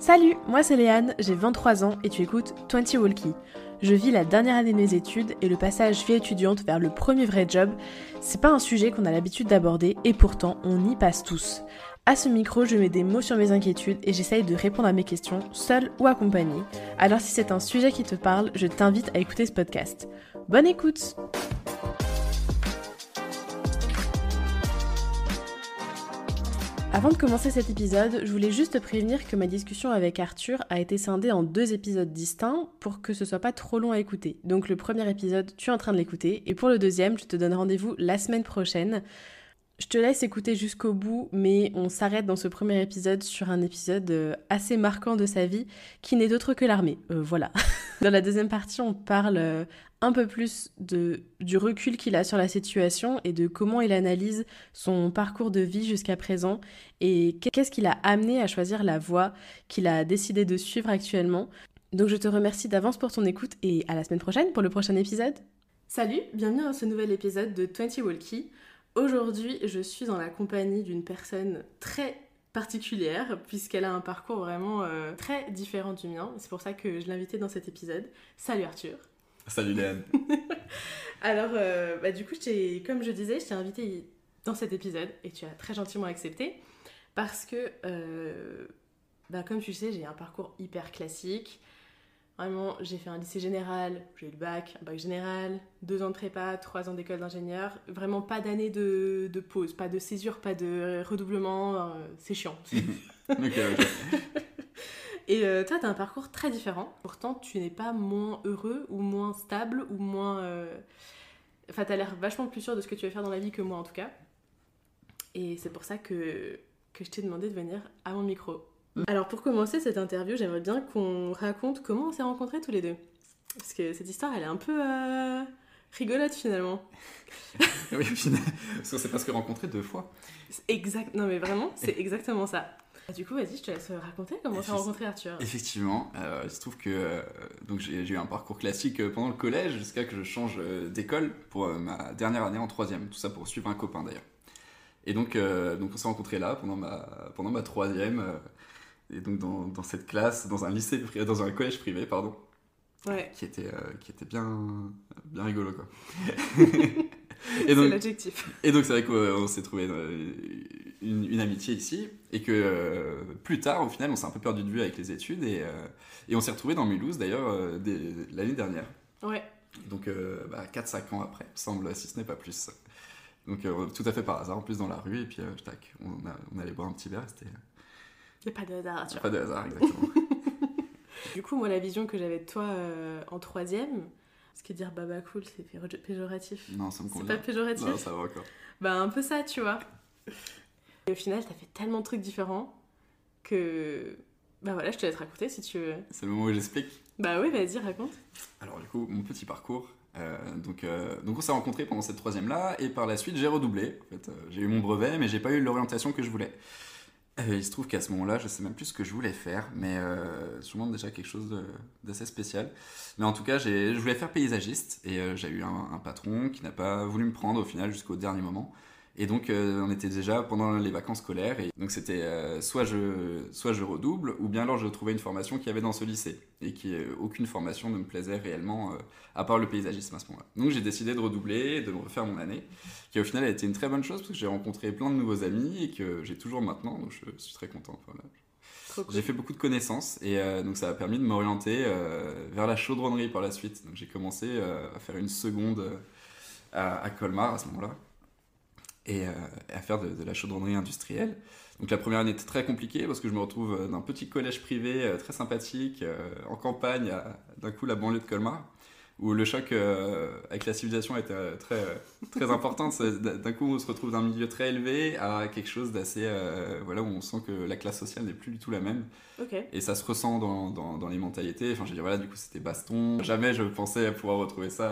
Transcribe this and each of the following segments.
Salut, moi c'est Léane, j'ai 23 ans et tu écoutes 20 Walkie. Je vis la dernière année de mes études et le passage vie étudiante vers le premier vrai job, c'est pas un sujet qu'on a l'habitude d'aborder et pourtant on y passe tous. À ce micro, je mets des mots sur mes inquiétudes et j'essaye de répondre à mes questions, seule ou accompagnée. Alors si c'est un sujet qui te parle, je t'invite à écouter ce podcast. Bonne écoute Avant de commencer cet épisode, je voulais juste te prévenir que ma discussion avec Arthur a été scindée en deux épisodes distincts pour que ce soit pas trop long à écouter. Donc le premier épisode, tu es en train de l'écouter, et pour le deuxième, je te donne rendez-vous la semaine prochaine. Je te laisse écouter jusqu'au bout, mais on s'arrête dans ce premier épisode sur un épisode euh, assez marquant de sa vie, qui n'est d'autre que l'armée. Euh, voilà. dans la deuxième partie, on parle euh, un peu plus du recul qu'il a sur la situation et de comment il analyse son parcours de vie jusqu'à présent et qu'est-ce qui l'a amené à choisir la voie qu'il a décidé de suivre actuellement. Donc je te remercie d'avance pour ton écoute et à la semaine prochaine pour le prochain épisode. Salut, bienvenue dans ce nouvel épisode de 20 Walkie. Aujourd'hui, je suis dans la compagnie d'une personne très particulière puisqu'elle a un parcours vraiment euh, très différent du mien. C'est pour ça que je l'ai invitée dans cet épisode. Salut Arthur. Salut Léane. Alors, euh, bah, du coup, comme je disais, je t'ai invitée dans cet épisode et tu as très gentiment accepté parce que, euh, bah, comme tu sais, j'ai un parcours hyper classique. Vraiment, j'ai fait un lycée général, j'ai eu le bac, un bac général, deux ans de prépa, trois ans d'école d'ingénieur. Vraiment pas d'année de, de, pause, pas de césure, pas de redoublement. Euh, c'est chiant. ok, ok. Et euh, toi, tu as un parcours très différent. Pourtant, tu n'es pas moins heureux ou moins stable ou moins. Euh, enfin, tu as l'air vachement plus sûr de ce que tu veux faire dans la vie que moi en tout cas. Et c'est pour ça que, que je t'ai demandé de venir à mon micro. Alors pour commencer cette interview, j'aimerais bien qu'on raconte comment on s'est rencontrés tous les deux. Parce que cette histoire, elle est un peu euh, rigolote finalement. oui, finalement, parce qu'on s'est presque rencontrés deux fois. Exact, non mais vraiment, c'est exactement ça. Du coup, vas-y, je te laisse raconter comment tu as rencontré Arthur. Effectivement, euh, il se trouve que euh, donc j'ai eu un parcours classique pendant le collège jusqu'à que je change d'école pour ma dernière année en troisième. Tout ça pour suivre un copain d'ailleurs. Et donc, donc on s'est rencontrés là pendant ma, pendant ma troisième et donc dans, dans, cette classe, dans un lycée, dans un collège privé, pardon, ouais. qui était euh, qui était bien bien rigolo quoi. c'est l'adjectif. Et donc c'est vrai qu'on s'est trouvé euh, une, une, amitié ici et que euh, plus tard au final on s'est un peu perdu de vue avec les études et, et on s'est retrouvé dans Mulhouse d'ailleurs l'année dernière. Ouais. Donc bah, 4-5 ans après, semble si ce n'est pas plus. Donc tout à fait par hasard, en plus dans la rue et puis tac, on, on allait boire un petit verre, c'était il n'y a pas de hasard, tu vois. Pas de hasard, exactement. du coup, moi, la vision que j'avais de toi euh, en troisième, ce qui dire baba cool, c'est péjoratif. Non, ça me convient. C'est pas péjoratif? Non, ça va encore. Bah, un peu ça, tu vois. Et au final, t'as fait tellement de trucs différents que. Bah voilà, je te laisse raconter si tu veux. C'est le moment où j'explique. Bah oui, vas-y, raconte. Alors, du coup, mon petit parcours. Euh, donc, euh, donc, on s'est rencontrés pendant cette troisième là, et par la suite, j'ai redoublé. En fait, j'ai eu mon brevet, mais j'ai pas eu l'orientation que je voulais. Euh, il se trouve qu'à ce moment-là, je sais même plus ce que je voulais faire, mais euh, sûrement déjà quelque chose d'assez spécial. Mais en tout cas, je voulais faire paysagiste et euh, j'ai eu un, patron qui n'a pas voulu me prendre au final jusqu'au dernier moment. Et donc, euh, on était déjà pendant les vacances scolaires. Et donc, c'était euh, soit, je, soit je redouble, ou bien alors je trouvais une formation qu'il y avait dans ce lycée. Et qui euh, aucune formation ne me plaisait réellement, à part le paysagisme à ce moment-là. Donc, j'ai décidé de redoubler, de refaire mon année. Qui au final a été une très bonne chose, parce que j'ai rencontré plein de nouveaux amis et que j'ai toujours maintenant. Donc, je suis très content. J'ai fait beaucoup de connaissances et donc ça a permis de m'orienter vers la chaudronnerie par la suite. Donc j'ai commencé à faire une seconde à Colmar à ce moment-là et euh, à faire de, la chaudronnerie industrielle. Donc la première année était très compliquée parce que je me retrouve euh, dans un petit collège privé euh, très sympathique, en campagne, d'un coup la banlieue de Colmar, où le choc avec la civilisation était très, très important. D'un coup on se retrouve dans un milieu très élevé à quelque chose d'assez... voilà, où on sent que la classe sociale n'est plus du tout la même. Et ça se ressent dans, dans, dans, les mentalités. Enfin veux dire, voilà, du coup c'était baston. Jamais je pensais pouvoir retrouver ça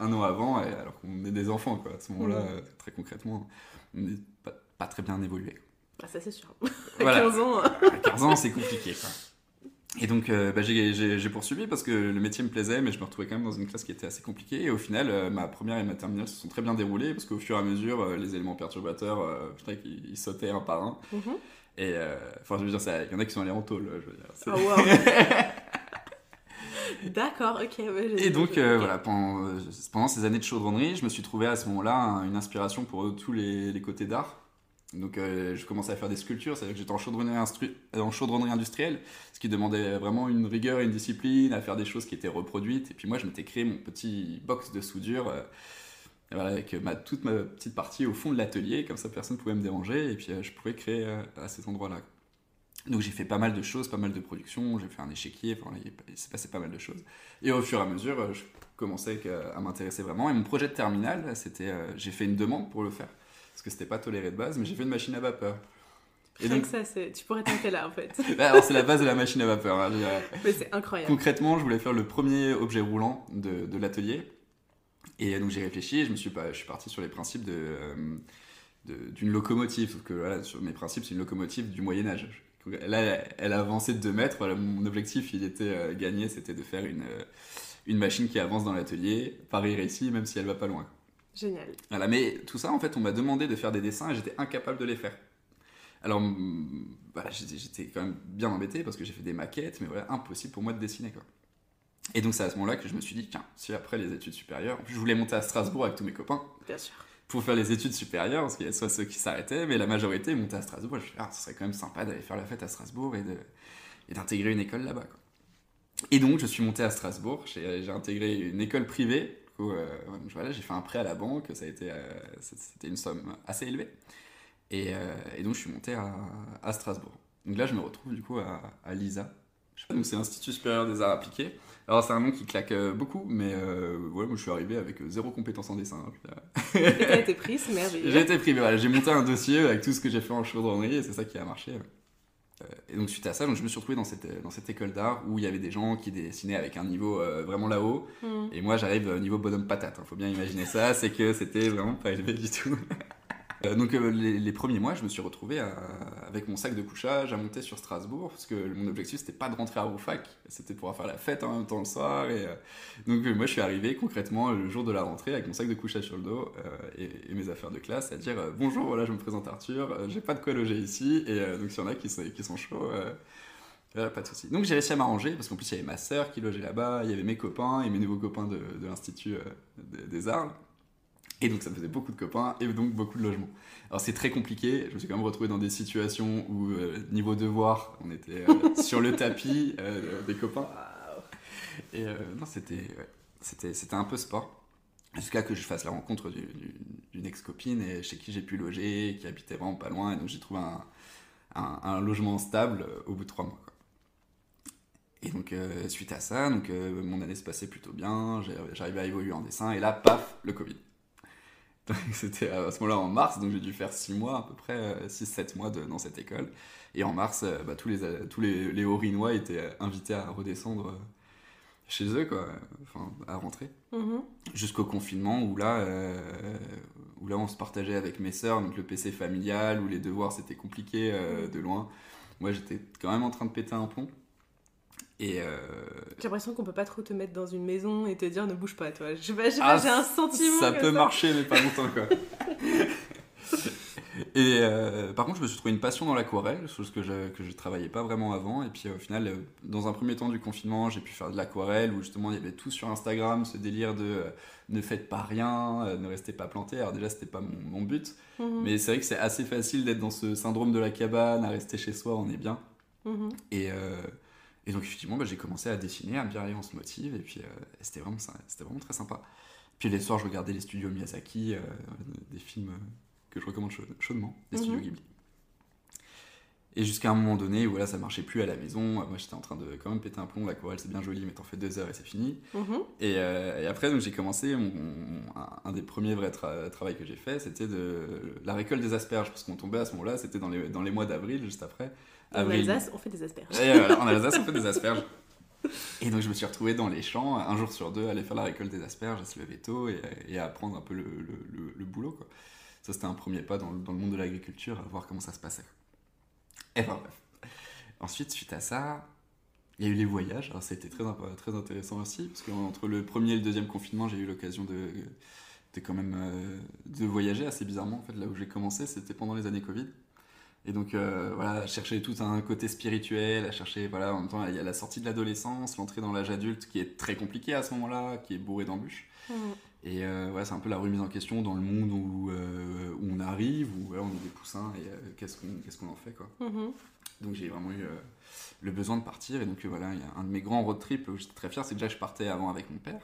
un an avant, alors qu'on est des enfants, quoi, à ce moment-là, mmh. très concrètement on n'est pas, très bien évolué. Ah, ça c'est sûr. à 15 ans. à 15 ans, c'est compliqué. Et donc, euh, bah, j'ai- poursuivi parce que le métier me plaisait, mais je me retrouvais quand même dans une classe qui était assez compliquée. Et au final, euh, ma première et ma terminale se sont très bien déroulées parce qu'au fur et à mesure, euh, les éléments perturbateurs, je dirais qu'ils ils sautaient un par un. Mhm. Et enfin, je veux dire, il y en a qui sont allés en tôle. Je veux dire. Ah, wow. D'accord, ok. ouais, Et donc, voilà, pendant, pendant ces années de chaudronnerie, je me suis trouvé à ce moment-là un- une inspiration pour tous les, les côtés d'art. Donc, euh, je commençais à faire des sculptures, c'est-à-dire que j'étais en chaudronnerie, instru- euh, en chaudronnerie industrielle, ce qui demandait vraiment une rigueur et une discipline, à faire des choses qui étaient reproduites. Et puis moi, je m'étais créé mon petit box de soudure, euh, avec ma, toute ma petite partie au fond de l'atelier, comme ça personne ne pouvait me déranger, et puis je pouvais créer à cet endroit-là. Donc j'ai fait pas mal de choses, pas mal de productions, j'ai fait un échiquier, enfin, il, s'est passé pas mal de choses. Et au fur et à mesure, je commençais à m'intéresser vraiment. Et mon projet de terminale, c'était, j'ai fait une demande pour le faire, parce que c'était pas toléré de base, mais j'ai fait une machine à vapeur. Et Rien donc, que ça, tu pourrais t'arrêter là en fait. bah, alors c'est la base de la machine à vapeur. hein. Mais c'est incroyable. Concrètement, je voulais faire le premier objet roulant de, de l'atelier. Et donc j'ai réfléchi et je, me suis, pas, je suis parti sur les principes de, euh, d'une locomotive. Sauf que voilà, sur mes principes, c'est une locomotive du Moyen-Âge. Là, elle, a avancé de 2 mètres. Voilà, mon objectif, il était euh, gagné, c'était de faire une, euh, une machine qui avance dans l'atelier, Paris réussi, même si elle va pas loin. Génial. Voilà, mais tout ça, en fait, on m'a demandé de faire des dessins et j'étais incapable de les faire. Alors, mm, voilà, j'étais quand même bien embêté parce que j'ai fait des maquettes, mais voilà, impossible pour moi de dessiner, quoi. Et donc, c'est à ce moment-là que je me suis dit, tiens, si après les études supérieures, en plus, je voulais monter à Strasbourg avec tous mes copains Bien sûr. pour faire les études supérieures, parce qu'il y a soit ceux qui s'arrêtaient, mais la majorité montaient à Strasbourg. Je me suis dit, ah, ce serait quand même sympa d'aller faire la fête à Strasbourg et de- et d'intégrer une école là-bas. quoi. Et donc, je suis monté à Strasbourg, j'ai j'ai intégré une école privée. Coup, euh, voilà, j'ai fait un prêt à la banque, ça a été, euh, c'était une somme assez élevée. Et, euh, et donc, je suis monté à, à Strasbourg. Donc là, je me retrouve du coup à, à l'ISA. Donc c'est l'Institut supérieur des arts appliqués. Alors, c'est un nom qui claque euh, beaucoup, mais euh, moi, je suis arrivé avec euh, zéro compétence en dessin. hein, t'as été pris, c'est merveilleux. j'ai été pris, mais voilà, j'ai monté un dossier avec tout ce que j'ai fait en chaudronnerie et c'est ça qui a marché. Euh, Et donc suite à ça, donc, je me suis retrouvé dans cette, dans cette école d'art où il y avait des gens qui dessinaient avec un niveau euh, vraiment là-haut. Mhm. Et moi j'arrive au niveau bonhomme patate. Il faut bien imaginer ça, c'est que c'était vraiment pas élevé du tout. Euh, donc euh, les, premiers mois, je me suis retrouvé avec mon sac de couchage à monter sur Strasbourg parce que mon objectif c'était pas de rentrer à Roufac, c'était pour faire la fête en même temps le soir. Et, euh, donc moi je suis arrivé concrètement le jour de la rentrée avec mon sac de couchage sur le dos et, mes affaires de classe à dire bonjour, voilà je me présente Arthur, j'ai pas de quoi loger ici et donc s'il y en a qui sont, chauds. pas de souci. Donc j'ai réussi à m'arranger parce qu'en plus il y avait ma sœur qui logeait là-bas, il y avait mes copains et mes nouveaux copains de, l'Institut des Arts. Et donc ça me faisait beaucoup de copains et donc beaucoup de logements. Alors c'est très compliqué, je me suis quand même retrouvé dans des situations où, euh, niveau devoir, on était euh, sur le tapis euh, des copains. Et non, c'était ouais, c'était c'était un peu sport. Jusqu'à que je fasse la rencontre du- du- d'une ex-copine et chez qui j'ai pu loger, qui habitait vraiment pas loin. Et donc j'ai trouvé un, un- un logement stable au bout de trois mois. quoi. Et donc suite à ça, donc, mon année se passait plutôt bien, j'arrivais à évoluer en dessin, et là, paf, le Covid. C'était à ce moment-là en mars, donc j'ai dû faire 6 mois, à peu près 6-7 mois de- dans cette école. Et en mars, euh, bah, tous les, tous les, étaient euh, invités à redescendre euh, chez eux, quoi, enfin, à rentrer. Mhm. Jusqu'au confinement où là, euh, où là, on se partageait avec mes sœurs, donc le PC familial, où les devoirs c'était compliqué euh, de loin. Moi j'étais quand même en train de péter un plomb. Et euh, J'ai l'impression qu'on peut pas trop te mettre dans une maison et te dire ne bouge pas, toi. Je Ah, j'ai un sentiment. ça peut marcher, mais pas longtemps quoi. Et euh, par contre, je me suis trouvé une passion dans l'aquarelle, chose que je que je travaillais pas vraiment avant. Et puis au final, euh, dans un premier temps du confinement, j'ai pu faire de l'aquarelle où justement il y avait tout sur Instagram, ce délire de euh, ne faites pas rien, euh, ne restez pas planté. Alors déjà, c'était pas mon, mon but, Mhm. mais c'est vrai que c'est assez facile d'être dans ce syndrome de la cabane, à rester chez soi, on est bien. Mhm. Et, euh, et donc effectivement, bah, j'ai commencé à dessiner, à me dire allez, on se motive, et puis euh, c'était vraiment, vraiment très sympa. Puis les soirs, je regardais les studios Miyazaki, euh, des films euh, que je recommande chau- chaudement, les Mhm. studios Ghibli. Et jusqu'à un moment donné où là, ça marchait plus à la maison, moi j'étais en train de quand même péter un plomb, l'aquarelle c'est bien joli, mais t'en fais deux heures et c'est fini. Mhm. Et, euh, et après, j'ai commencé, mon- mon- un, un des premiers vrais tra- travaux que j'ai fait, c'était de la récolte des asperges, parce qu'on tombait à ce moment-là, c'était dans les, dans les mois d'avril, juste après. En Avril, Alsace, on fait des asperges. et voilà, en Alsace, on fait des asperges. Et donc, je me suis retrouvé dans les champs, un jour sur deux, à aller faire la récolte des asperges, à se lever tôt et, et à apprendre un peu le, le- le- le boulot. Quoi. Ça, c'était un premier pas dans, le- dans le monde de l'agriculture, à voir comment ça se passait. Et enfin, bref. Ensuite, suite à ça, Il y a eu les voyages, alors ça a été très, très intéressant aussi, parce qu'entre le premier et le deuxième confinement, j'ai eu l'occasion de, de quand même euh, de voyager assez bizarrement. En fait, là où j'ai commencé, c'était pendant les années Covid. Et donc, euh, voilà, chercher tout un côté spirituel, à chercher, voilà, en même temps, il y a la sortie de l'adolescence, l'entrée dans l'âge adulte qui est très compliquée à ce moment-là, qui est bourré d'embûches. Mmh. Et euh, ouais, c'est un peu la remise en question dans le monde où, euh, où on arrive, où on est des poussins et qu'est-ce qu'on qu'est-ce qu'on en fait, quoi. Mmh. Donc, j'ai vraiment eu le besoin de partir. Et donc, voilà, il y a un de mes grands road trips où j'étais très fier, c'est que déjà, je partais avant avec mon père.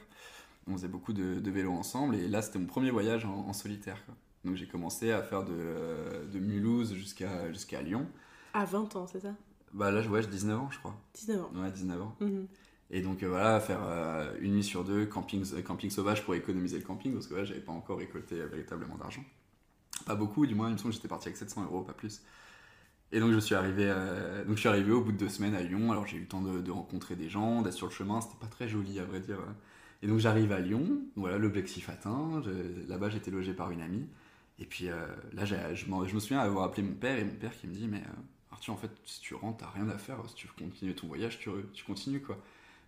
On faisait beaucoup de, de vélo ensemble. Et là, c'était mon premier voyage en, en solitaire, quoi. Donc j'ai commencé à faire de, euh, de Mulhouse jusqu'à jusqu'à Lyon. À 20 ans, c'est ça? Bah là, ouais, j'ai 19 ans, je crois. 19 ans Ouais, 19 ans. Mhm. Et donc euh, voilà, faire euh, une nuit sur deux, camping, camping sauvage pour économiser le camping, parce que là, j'avais pas encore récolté véritablement d'argent. Pas beaucoup, du moins, il me semble que j'étais parti avec 700 euros, pas plus. Et donc je suis arrivé, donc je suis arrivé au bout de deux semaines à Lyon. Alors j'ai eu le temps de, de rencontrer des gens, d'être sur le chemin. C'était pas très joli à vrai dire. Et donc j'arrive à Lyon. Voilà l'objectif atteint. Là-bas j'étais logé par une amie. Et puis euh, là, je, je, me souviens avoir appelé mon père et mon père qui me dit Mais euh, Arthur, en fait, si tu rentres, t'as rien à faire. Si tu veux continuer ton voyage, tu, tu continues quoi.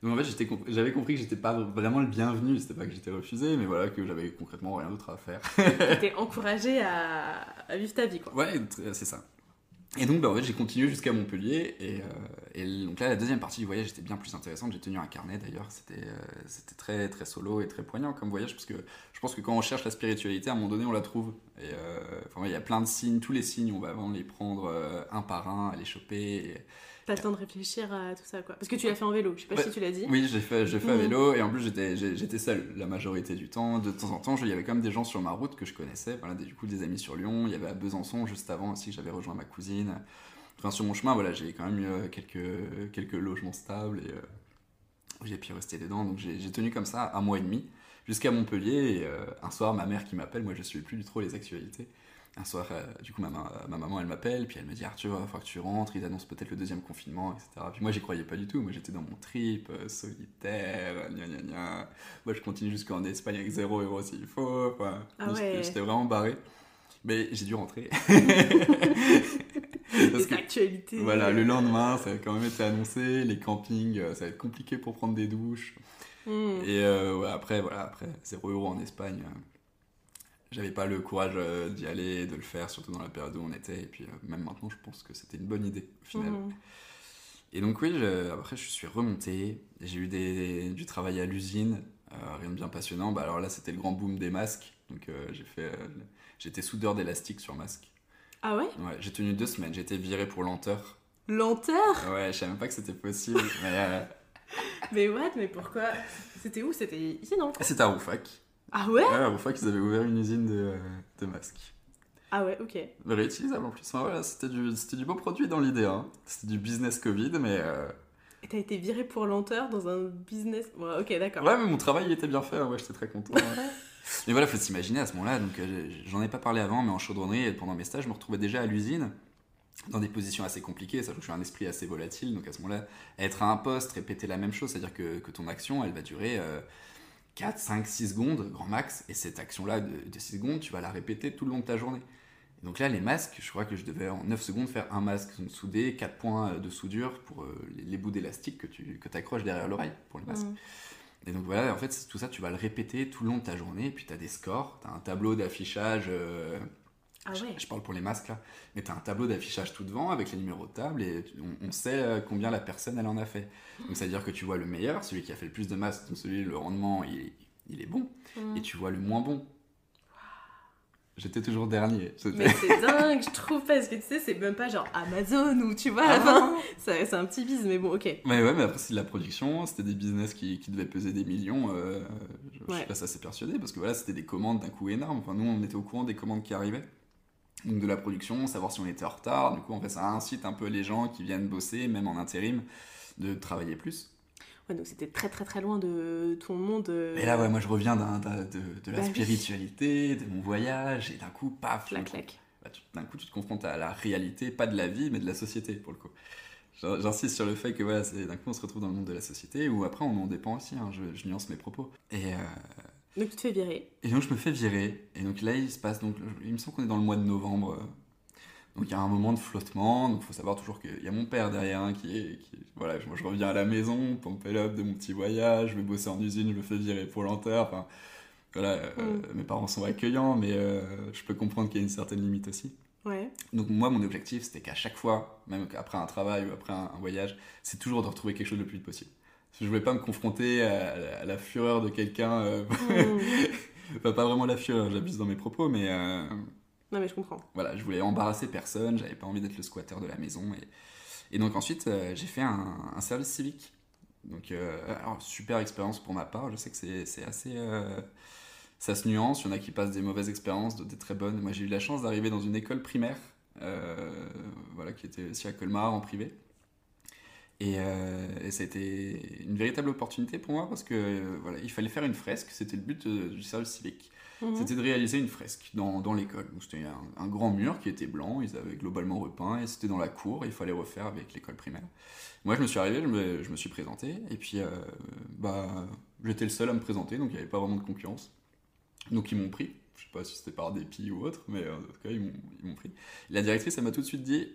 Donc en fait, j'avais compris que j'étais pas vraiment le bienvenu. C'était pas que j'étais refusé, mais voilà, que j'avais concrètement rien d'autre à faire. T'étais encouragé à, à, vivre ta vie quoi. Ouais, c'est ça. Et donc, bah, en fait, j'ai continué jusqu'à Montpellier. Et, euh, donc là, la deuxième partie du voyage était bien plus intéressante. J'ai tenu un carnet d'ailleurs. C'était euh, c'était très, très solo et très poignant comme voyage. Parce que je pense que quand on cherche la spiritualité, à un moment donné, on la trouve. Et euh, enfin, il y a plein de signes. Tous les signes, on va vraiment les prendre un par un, les choper. Pas le temps de réfléchir à tout ça, quoi. Parce que tu l'as fait en vélo, je sais pas si tu l'as dit. Oui, j'ai fait, j'ai fait à mmh. vélo et en plus j'étais seul la majorité du temps. De temps en temps, il y avait quand même des gens sur ma route que je connaissais. Voilà, du coup, des amis sur Lyon. Il y avait à Besançon juste avant aussi, j'avais rejoint ma cousine. Enfin, sur mon chemin, voilà, j'ai quand même eu euh, quelques, quelques logements stables et euh, j'ai pu rester dedans. Donc j'ai tenu comme ça un mois et demi jusqu'à Montpellier. Et euh, un soir, ma mère qui m'appelle, moi je suis plus du trop les actualités un soir, euh, du coup, ma, ma, maman, elle m'appelle, puis elle me dit Arthur, il faut que tu rentres, ils annoncent peut-être le deuxième confinement, etc. Puis moi, j'y croyais pas du tout. Moi, j'étais dans mon trip, euh, solitaire, gna gna gna. Moi, je continue jusqu'en Espagne avec zéro euro s'il faut. Enfin, ah ouais. J'étais vraiment barré. Mais j'ai dû rentrer. Parce que, actualités. Voilà, le lendemain, ça a quand même été annoncé. Les campings, euh, ça va être compliqué pour prendre des douches. Hmm. Et après, voilà, après, zéro euro en Espagne j'avais pas le courage euh, d'y aller, de le faire, surtout dans la période où on était. Et puis euh, même maintenant, je pense que c'était une bonne idée au final. Mhm. Et donc oui, après je suis remonté, j'ai eu des, du travail à l'usine, euh, rien de bien passionnant. Bah, alors là, c'était le grand boom des masques. Donc j'ai fait, j'étais soudeur d'élastique sur masque. Ah ouais? Ouais, j'ai tenu deux semaines, j'ai été viré pour lenteur. Lenteur? Ouais, je savais même pas que c'était possible. mais, mais what? Mais pourquoi? C'était où? C'était ici, non? C'était à Roufac. Ah ouais? Ouais, à fois qu'ils avaient ouvert une usine de, de masques. Ah ouais, ok. Réutilisable en plus. c'était du, du beau produit dans l'idée. Hein. C'était du business Covid, mais. Euh... Et t'as été viré pour lenteur dans un business? Ouais, ok, d'accord. Ouais, mais mon travail il était bien fait, ouais, j'étais très content. mais voilà, faut s'imaginer à ce moment-là, donc euh, j'en ai pas parlé avant, mais en chaudronnerie et pendant mes stages, je me retrouvais déjà à l'usine dans des positions assez compliquées, sachant que je suis un esprit assez volatile, donc à ce moment-là, être à un poste, répéter la même chose, c'est-à-dire que, que ton action, elle va durer. Euh, 4, 5, 6 secondes, grand max, et cette action-là de, 6 secondes, tu vas la répéter tout le long de ta journée. donc là, les masques, je crois que je devais en 9 secondes faire un masque soudé, 4 points de soudure pour euh, les, bouts d'élastique que tu que accroches derrière l'oreille pour les masques. Mmh. Et donc voilà, en fait, tout ça, tu vas le répéter tout le long de ta journée, et puis tu as des scores, tu as un tableau d'affichage euh, ah je, parle pour les masques là. Mais tu as un tableau d'affichage tout devant avec les numéros de table et on, sait euh, combien la personne elle en a fait. Donc ça veut dire que tu vois le meilleur, celui qui a fait le plus de masques, donc celui le rendement il, il est bon. Mm. Et tu vois le moins bon. J'étais toujours dernier. Mais c'est dingue, je trouve, parce que tu sais, c'est même pas genre Amazon ou tu vois, ah c'est un petit business, mais bon, ok. Mais ouais, mais après, c'est de la production, c'était des business qui, qui, devaient peser des millions. Euh, je, suis pas assez persuadé, parce que voilà, c'était des commandes d'un coup énorme. Enfin, nous, on était au courant des commandes qui arrivaient donc de la production, savoir si on était en retard. Du coup, en fait, ça incite un peu les gens qui viennent bosser, même en intérim, de travailler plus. Ouais, donc c'était très très très loin de tout le monde. Euh, et là, ouais, moi je reviens de, de, la bah spiritualité, de mon voyage, et d'un coup, paf La claque. Bah, d'un coup, tu te confrontes à la réalité, pas de la vie, mais de la société, pour le coup. J'insiste sur le fait que voilà, d'un coup, on se retrouve dans le monde de la société, où après, on en dépend aussi, hein, je, je, nuance mes propos. Et, euh, donc tu te fais virer. Et donc je me fais virer. Et donc là, il se passe. Donc, il me semble qu'on est dans le mois de novembre. Donc il y a un moment de flottement, donc il faut savoir toujours qu'il y a mon père derrière hein, qui est... Qui, voilà, moi je reviens à la maison, pompé up de mon petit voyage, je vais bosser en usine, je me fais virer pour lenteur, enfin voilà, euh, Mm. mes parents sont accueillants, mais euh, je peux comprendre qu'il y a une certaine limite aussi. Ouais. Donc moi, mon objectif, c'était qu'à chaque fois, même après un travail ou après un, un voyage, c'est toujours de retrouver quelque chose le plus vite possible. Je voulais pas me confronter à, à la fureur de quelqu'un, euh, Mm. enfin pas vraiment la fureur, j'abuse dans mes propos, mais euh, non, mais je comprends. voilà, je voulais embarrasser personne, j'avais pas envie d'être le squatter de la maison. Et, et donc ensuite, euh, j'ai fait un, un service civique. Donc, alors, super expérience pour ma part, je sais que c'est assez... ça se nuance, il y en a qui passent des mauvaises expériences, d'autres des très bonnes. Moi, j'ai eu la chance d'arriver dans une école primaire, voilà, qui était aussi à Colmar, en privé. Et, euh, et ça a été une véritable opportunité pour moi parce que euh, voilà, il fallait faire une fresque, c'était le but euh, du service civique. Mhm. C'était de réaliser une fresque dans, dans l'école. Donc, C'était un, un grand mur qui était blanc, ils avaient globalement repeint, et c'était dans la cour, et il fallait refaire avec l'école primaire. Moi, je me suis arrivé, je me, je me suis présenté, et puis euh, bah, j'étais le seul à me présenter, donc il n'y avait pas vraiment de concurrence. Donc ils m'ont pris, je sais pas si c'était par dépit ou autre, mais euh, en tout cas, ils m'ont ils m'ont pris. La directrice, elle m'a tout de suite dit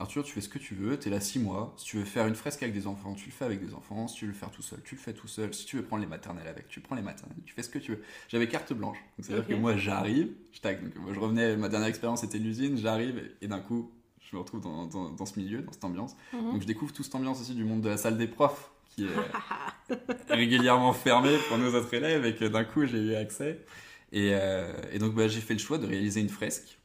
Arthur, tu fais ce que tu veux, t'es là 6 mois. Si tu veux faire une fresque avec des enfants, tu le fais avec des enfants. Si tu veux le faire tout seul, tu le fais tout seul. Si tu veux prendre les maternelles avec, tu prends les maternelles. Tu fais ce que tu veux. J'avais carte blanche. Donc c'est-à-dire que moi, j'arrive, je tac. Donc moi, je revenais, ma dernière expérience c'était l'usine, j'arrive et, d'un coup, je me retrouve dans, dans- dans ce milieu, dans cette ambiance. Mhm. Donc je découvre toute cette ambiance aussi du monde de la salle des profs qui est régulièrement fermée pour nos autres élèves et que d'un coup j'ai eu accès. Et, euh, et donc bah, j'ai fait le choix de réaliser une fresque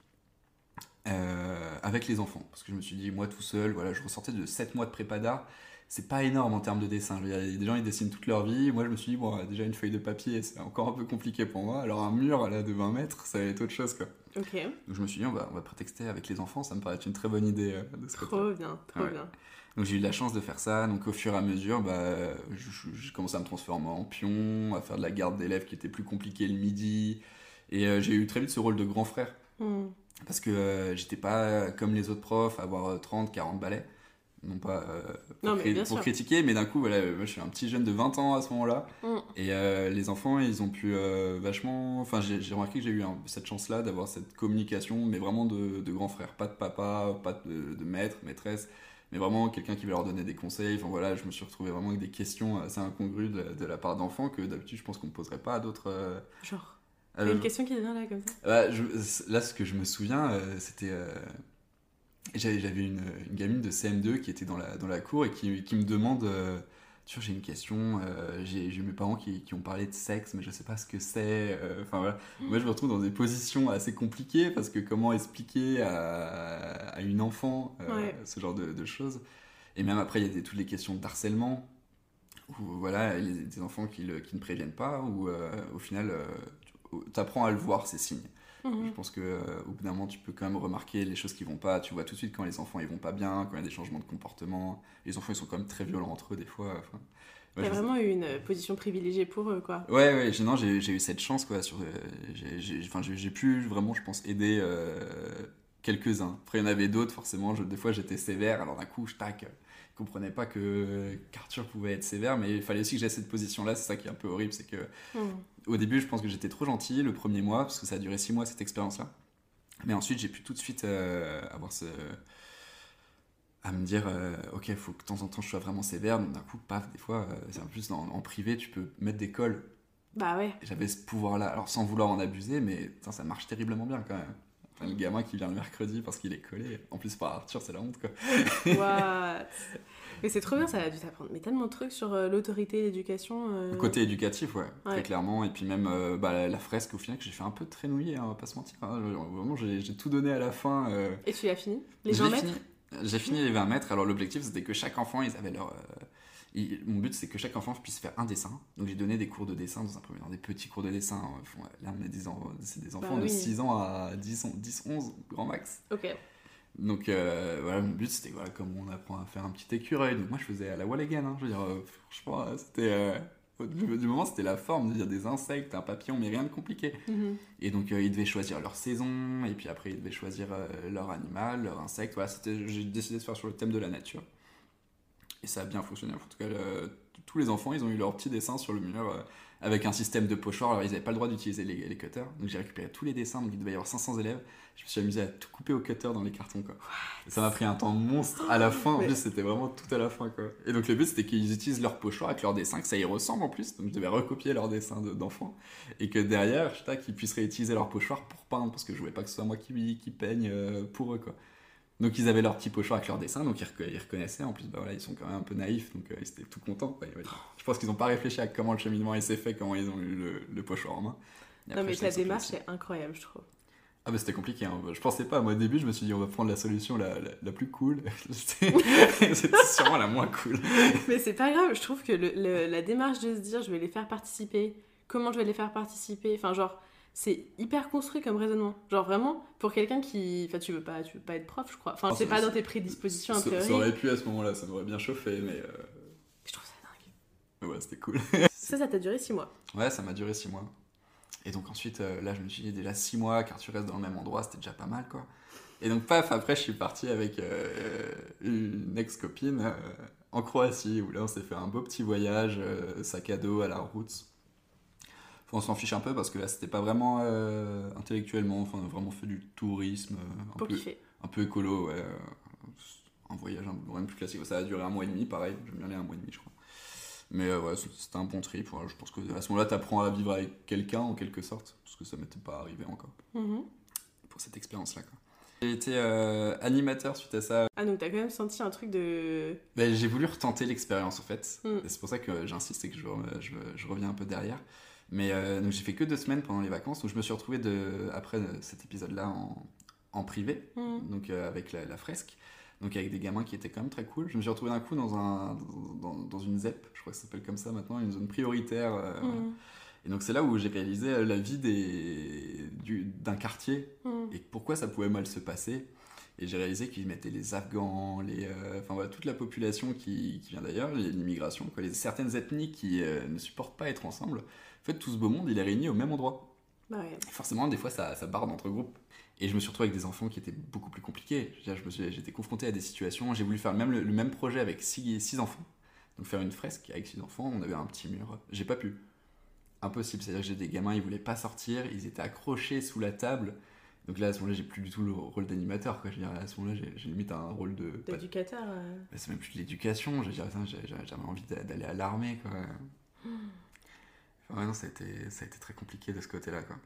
euh, avec les enfants. Parce que je me suis dit, moi tout seul, voilà, je ressortais de 7 mois de prépa d'art. C'est pas énorme en termes de dessin. Il y a des gens ils dessinent toute leur vie. Moi je me suis dit, bon, déjà une feuille de papier, c'est encore un peu compliqué pour moi. Alors un mur là, de 20 mètres, ça va être autre chose quoi. Ok, Donc je me suis dit, on va, on va prétexter avec les enfants, ça me paraît être une très bonne idée euh, de ce côté. trop bien, trop Ouais. bien. Donc j'ai eu de la chance de faire ça. Donc au fur et à mesure, bah, j'ai commencé à me transformer en pion, à faire de la garde d'élèves qui était plus compliquée le midi. Et euh, j'ai eu très vite ce rôle de grand frère. Mhm. Parce que euh, j'étais pas comme les autres profs, avoir euh, 30, 40 balais. Non pas euh, pour, Non, cri- critiquer, mais d'un coup, voilà, euh, moi je suis un petit jeune de 20 ans à ce moment-là. Mhm. Et euh, les enfants, ils ont pu euh, vachement. Enfin, j'ai remarqué que j'ai eu cette chance-là d'avoir cette communication, mais vraiment de, de grand frère. Pas de papa, pas de, de maître, maîtresse, mais vraiment quelqu'un qui va leur donner des conseils. Enfin voilà, je me suis retrouvé vraiment avec des questions assez incongrues de, de la part d'enfants que d'habitude je pense qu'on ne poserait pas à d'autres. euh, Genre, il y a une question qui vient là comme ça. bah, je- là, ce que je me souviens, euh, c'était. euh, J'avais une, une gamine de CM2 qui était dans la, dans la cour et qui, qui me demande euh, Tu vois, j'ai une question, j'ai mes parents qui, qui ont parlé de sexe, mais je sais pas ce que c'est. Enfin voilà. Moi, je me retrouve dans des positions assez compliquées parce que comment expliquer à, à une enfant Ouais. ce genre de, de choses Et même après, il y a des- toutes les questions d'harcèlement où voilà, il y a des enfants qui, le- qui ne préviennent pas, ou au final, tu apprends à le voir, ces signes. Je Mhm. pense que euh, au bout d'un moment, tu peux quand même remarquer les choses qui vont pas. Tu vois tout de suite quand les enfants ils vont pas bien, quand il y a des changements de comportement. Les enfants ils sont quand même très violents entre eux des fois. enfin. Ouais, T'as je- vraiment eu une position privilégiée pour eux, quoi. Ouais, ouais, j'ai, non, j'ai, j'ai eu cette chance, quoi. Sur, euh, j'ai, j'ai, j'ai, pu vraiment, je pense, aider euh, quelques-uns. Après, il y en avait d'autres, forcément. Je- des fois, j'étais sévère, alors d'un coup, je tac. euh, Je comprenais pas que qu'Arthur pouvait être sévère, mais il fallait aussi que j'ai cette position-là. C'est ça qui est un peu horrible, c'est que Mhm. Au début, je pense que j'étais trop gentil le premier mois, parce que ça a duré six mois cette expérience-là. Mais ensuite, j'ai pu tout de suite euh, avoir ce. à me dire, euh, ok, il faut que de temps en temps je sois vraiment sévère. Donc d'un coup, paf, des fois, euh, c'est en plus en privé, tu peux mettre des cols. Bah ouais. J'avais ce pouvoir-là, alors sans vouloir en abuser, mais putain, ça marche terriblement bien quand même. Enfin, le gamin qui vient le mercredi parce qu'il est collé, en plus par Arthur, c'est la honte quoi. What? Mais c'est trop bien, ça a dû t'apprendre mais tellement de trucs sur euh, l'autorité, l'éducation. euh. Le côté éducatif, ouais, Ouais. très clairement. Et puis même euh, bah, la, la fresque, au final, que j'ai fait un peu traînouiller, hein, on va pas se mentir. hein. Vraiment, j'ai tout donné à la fin. euh, Et tu l'as fini? Les Je 20 l'ai mètres? J'ai fini les 20 mètres. Alors l'objectif c'était que chaque enfant, ils avaient leur. Mon but c'est que chaque enfant puisse faire un dessin. Donc j'ai donné des cours de dessin dans un premier temps, des petits cours de dessin. Là on est des, c'est des enfants de oui. 6 ans à 10, on- 10, 11 grand max. Ok. Donc euh, voilà, mon but c'était voilà, comme on apprend à faire un petit écureuil. Donc moi je faisais à la wall again. hein. Je veux dire, euh, franchement, euh, c'était. euh, du, moment c'était la forme, a des insectes, un papillon, mais rien de compliqué. Mhm. Et donc euh, ils devaient choisir leur saison, et puis après ils devaient choisir leur animal, leur insecte. Voilà, j'ai décidé de faire sur le thème de la nature. Et ça a bien fonctionné. En tout cas, le- tous les enfants, ils ont eu leur petit dessin sur le mur euh, avec un système de pochoir. Alors, ils n'avaient pas le droit d'utiliser les, les cutters. Donc, j'ai récupéré tous les dessins. Donc, il devait y avoir 500 élèves. Je me suis amusé à tout couper au cutter dans les cartons, quoi. Et ça m'a pris un temps monstre à la fin. En plus, c'était vraiment tout à la fin, quoi. Et donc, le but, c'était qu'ils utilisent leur pochoir avec leur dessin, que ça y ressemble en plus. Donc, je devais recopier leur dessin de- d'enfants. Et que derrière, qu'ils puissent réutiliser leur pochoir pour peindre. Parce que je voulais pas que ce soit moi qui, qui peigne euh, pour eux, quoi. Donc ils avaient leur petit pochoir avec leur dessin, donc ils, reco- ils reconnaissaient. En plus, bah voilà, ils sont quand même un peu naïfs, donc euh, ils étaient tout contents. quoi. Je pense qu'ils n'ont pas réfléchi à comment le cheminement s'est fait, comment ils ont eu le, le pochoir en main. Et Non, après, mais ta démarche c'est- est incroyable, je trouve. Ah bah c'était compliqué. Hein. Je pensais pas. Moi au début, je me suis dit on va prendre la solution la, la, la plus cool. C'était c'était sûrement la moins cool. Mais c'est pas grave, je trouve que le- le- la démarche de se dire je vais les faire participer, comment je vais les faire participer, enfin genre c'est hyper construit comme raisonnement. Genre vraiment pour quelqu'un qui enfin tu veux pas tu veux pas être prof, je crois. Enfin Oh, c'est pas dans tes prédispositions ça, ça aurait pu à ce moment-là, ça m'aurait bien chauffé, mais, euh, Je trouve ça dingue. ouais, c'était cool. Ça ça t'a duré 6 mois. Ouais, ça m'a duré 6 mois. Et donc ensuite, euh, là, je me suis dit déjà 6 mois, car tu restes dans le même endroit, c'était déjà pas mal, quoi. Et donc, paf, après, je suis parti avec euh, une ex-copine euh, en Croatie, où là, on s'est fait un beau petit voyage, sac à dos à la route. On s'en fiche un peu parce que là, c'était pas vraiment euh, intellectuellement, enfin, on a vraiment fait du tourisme, euh, un, Pour peu, kiffer. un peu écolo, ouais. euh, Un voyage un, de plus classique. Ça a duré un mois et demi, pareil, j'aime bien aller un mois et demi, je crois. Mais euh, ouais, c'était un bon trip. Je pense que à ce moment-là, t'apprends à vivre avec quelqu'un en quelque sorte, parce que ça m'était pas arrivé encore Mhm. pour cette expérience-là. quoi. J'ai été euh, animateur suite à ça. Ah donc t'as quand même senti un truc de Ben, j'ai voulu retenter l'expérience en fait. Mm. Et c'est pour ça que j'insiste et que je, re- je, je reviens un peu derrière. Mais euh, donc j'ai fait que deux semaines pendant les vacances, donc je me suis retrouvé de, après cet épisode-là en, en privé, Mhm. donc euh, avec la, la fresque, donc avec des gamins qui étaient quand même très cool. Je me suis retrouvé d'un coup dans, un, dans, dans une ZEP, je crois que ça s'appelle comme ça maintenant, une zone prioritaire. euh, Mhm. Et donc c'est là où j'ai réalisé euh, la vie des, du- d'un quartier Mhm. et pourquoi ça pouvait mal se passer. Et j'ai réalisé qu'ils mettaient les Afghans, les, euh, enfin voilà, toute la population qui, qui vient d'ailleurs, l'immigration, quoi, les, certaines ethnies qui euh, ne supportent pas être ensemble. En fait, tout ce beau monde, il est réuni au même endroit. Bah ouais. Forcément, des fois, ça, ça barre entre groupes. Et je me suis retrouvé avec des enfants qui étaient beaucoup plus compliqués. J'étais confronté à des situations. J'ai voulu faire même, le même projet avec six, six enfants. Donc faire une fresque avec six enfants. On avait un petit mur. J'ai pas pu. Impossible. C'est-à-dire que j'ai des gamins, ils voulaient pas sortir. Ils étaient accrochés sous la table. Donc là, à ce moment-là, j'ai plus du tout le rôle d'animateur. Je veux dire, à ce moment-là, j'ai- limite un rôle de. D'éducateur. euh. bah, c'est même plus de l'éducation. J'avais envie d'a- d'aller à l'armée. Quoi. Enfin, ouais, non, ça a, été, ça a été très compliqué de ce côté-là. Quoi.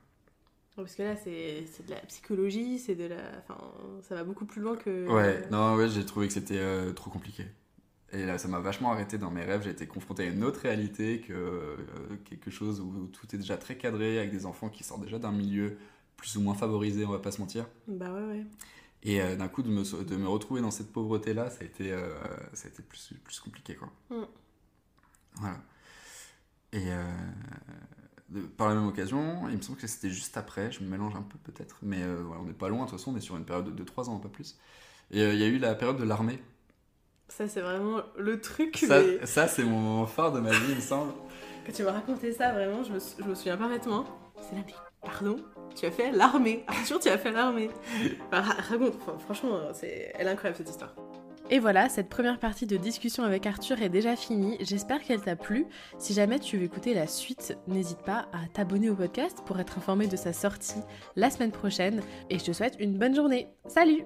Parce que là c'est de la psychologie, c'est de la enfin ça va beaucoup plus loin que Ouais, non, ouais, j'ai trouvé que c'était euh, trop compliqué. Et là, ça m'a vachement arrêté dans mes rêves. J'ai été confronté à une autre réalité que euh, quelque chose où tout est déjà très cadré, avec des enfants qui sortent déjà d'un milieu plus ou moins favorisé, on va pas se mentir. Bah ouais ouais. Et euh, d'un coup, de me, de me retrouver dans cette pauvreté-là, ça a été, ça a été plus, plus compliqué, quoi. Mm. Voilà. Et euh, de- par la même occasion, il me semble que c'était juste après, je me mélange un peu peut-être, mais euh, voilà, on n'est pas loin, de toute façon, on est sur une période de 2-3 ans, pas plus. Et euh, il y a eu la période de l'armée. Ça c'est vraiment le truc Ça, mais ça c'est mon moment phare de ma vie, il me semble. quand tu m'as raconté ça vraiment, je me, sou- je me souviens parfaitement. C'est là mais pardon, tu as fait l'armée. Arthur, tu as fait l'armée. Enfin, raconte, enfin, franchement, c'est elle est incroyable cette histoire. Et voilà, cette première partie de discussion avec Arthur est déjà finie. J'espère qu'elle t'a plu. Si jamais tu veux écouter la suite, n'hésite pas à t'abonner au podcast pour être informé de sa sortie la semaine prochaine. Et je te souhaite une bonne journée. Salut